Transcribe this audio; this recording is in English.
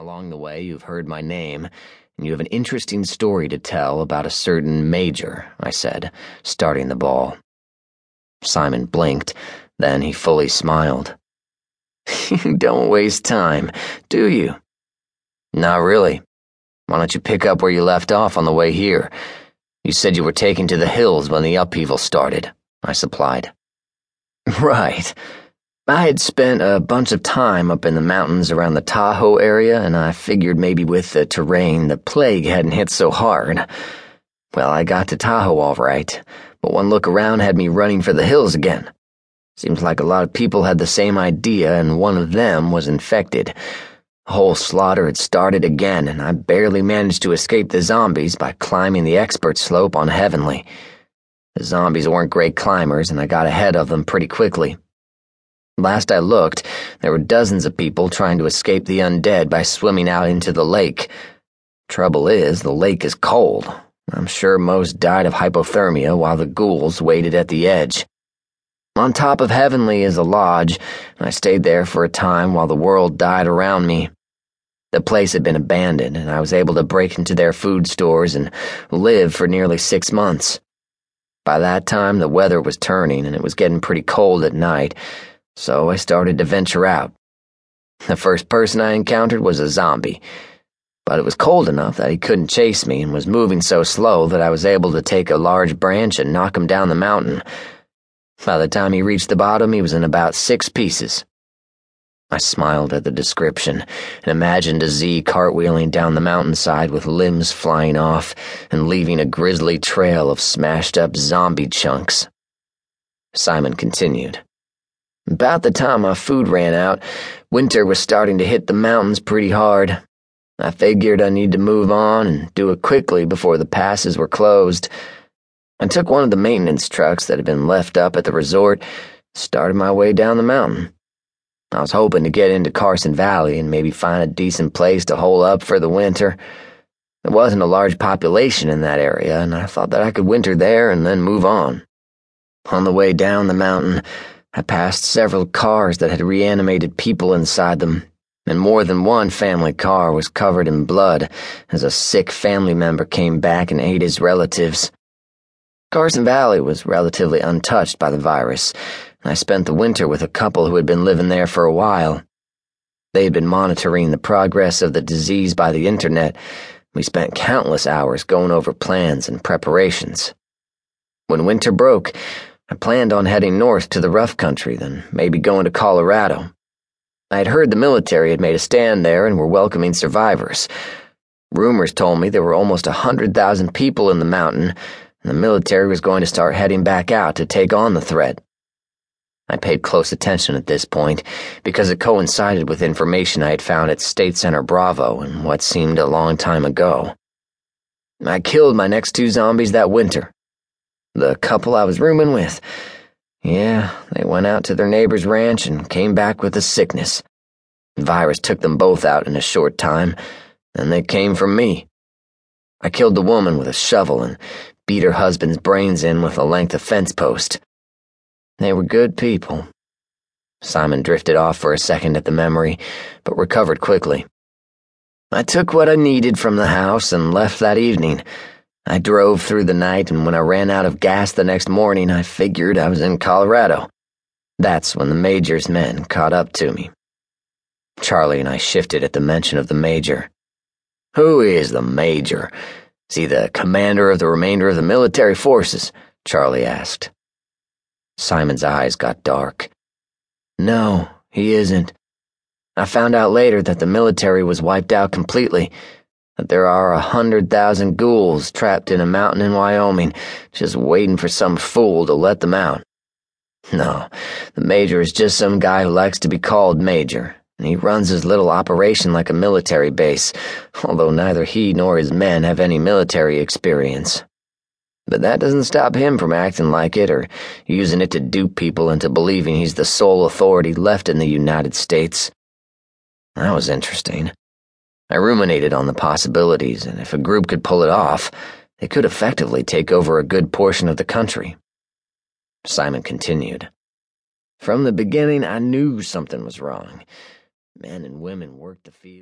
Along the way, you've heard my name, and you have an interesting story to tell about a certain Major, I said, starting the ball. Simon blinked, then he fully smiled. You don't waste time, do you? Not really. Why don't you pick up where you left off on the way here? You said you were taken to the hills when the upheaval started, I supplied. Right. I had spent a bunch of time up in the mountains around the Tahoe area, and I figured maybe with the terrain, the plague hadn't hit so hard. Well, I got to Tahoe all right, but one look around had me running for the hills again. Seems like a lot of people had the same idea, and one of them was infected. The whole slaughter had started again, and I barely managed to escape the zombies by climbing the expert slope on Heavenly. The zombies weren't great climbers, and I got ahead of them pretty quickly. Last I looked, there were dozens of people trying to escape the undead by swimming out into the lake. Trouble is, the lake is cold. I'm sure most died of hypothermia while the ghouls waited at the edge. On top of Heavenly is a lodge, and I stayed there for a time while the world died around me. The place had been abandoned, and I was able to break into their food stores and live for nearly six months. By that time, the weather was turning, and it was getting pretty cold at night so I started to venture out. The first person I encountered was a zombie, but it was cold enough that he couldn't chase me and was moving so slow that I was able to take a large branch and knock him down the mountain. By the time he reached the bottom, he was in about six pieces. I smiled at the description and imagined a Z cartwheeling down the mountainside with limbs flying off and leaving a grisly trail of smashed up zombie chunks. Simon continued. About the time my food ran out, winter was starting to hit the mountains pretty hard. I figured I need to move on and do it quickly before the passes were closed. I took one of the maintenance trucks that had been left up at the resort, started my way down the mountain. I was hoping to get into Carson Valley and maybe find a decent place to hole up for the winter. There wasn't a large population in that area, and I thought that I could winter there and then move on. On the way down the mountain, I passed several cars that had reanimated people inside them, and more than one family car was covered in blood as a sick family member came back and ate his relatives. Carson Valley was relatively untouched by the virus, and I spent the winter with a couple who had been living there for a while. They had been monitoring the progress of the disease by the internet. We spent countless hours going over plans and preparations. When winter broke, I planned on heading north to the rough country, then maybe going to Colorado. I had heard the military had made a stand there and were welcoming survivors. Rumors told me there were almost a hundred thousand people in the mountain, and the military was going to start heading back out to take on the threat. I paid close attention at this point because it coincided with information I had found at State Center Bravo in what seemed a long time ago. I killed my next two zombies that winter, the couple I was rooming with. Yeah, they went out to their neighbor's ranch and came back with a sickness. The virus took them both out in a short time, and they came from me. I killed the woman with a shovel and beat her husband's brains in with a length of fence post. They were good people. Simon drifted off for a second at the memory, but recovered quickly. I took what I needed from the house and left that evening. I drove through the night, and when I ran out of gas the next morning, I figured I was in Colorado. That's when the Major's men caught up to me. Charlie and I shifted at the mention of the Major. Who is the Major? Is he the commander of the remainder of the military forces? Charlie asked. Simon's eyes got dark. No, he isn't. I found out later that the military was wiped out completely that there are a hundred thousand ghouls trapped in a mountain in Wyoming, just waiting for some fool to let them out. No, the Major is just some guy who likes to be called Major, and he runs his little operation like a military base, although neither he nor his men have any military experience. But that doesn't stop him from acting like it or using it to dupe people into believing he's the sole authority left in the United States. That was interesting. I ruminated on the possibilities, and if a group could pull it off, they could effectively take over a good portion of the country. Simon continued. From the beginning, I knew something was wrong. Men and women worked the field.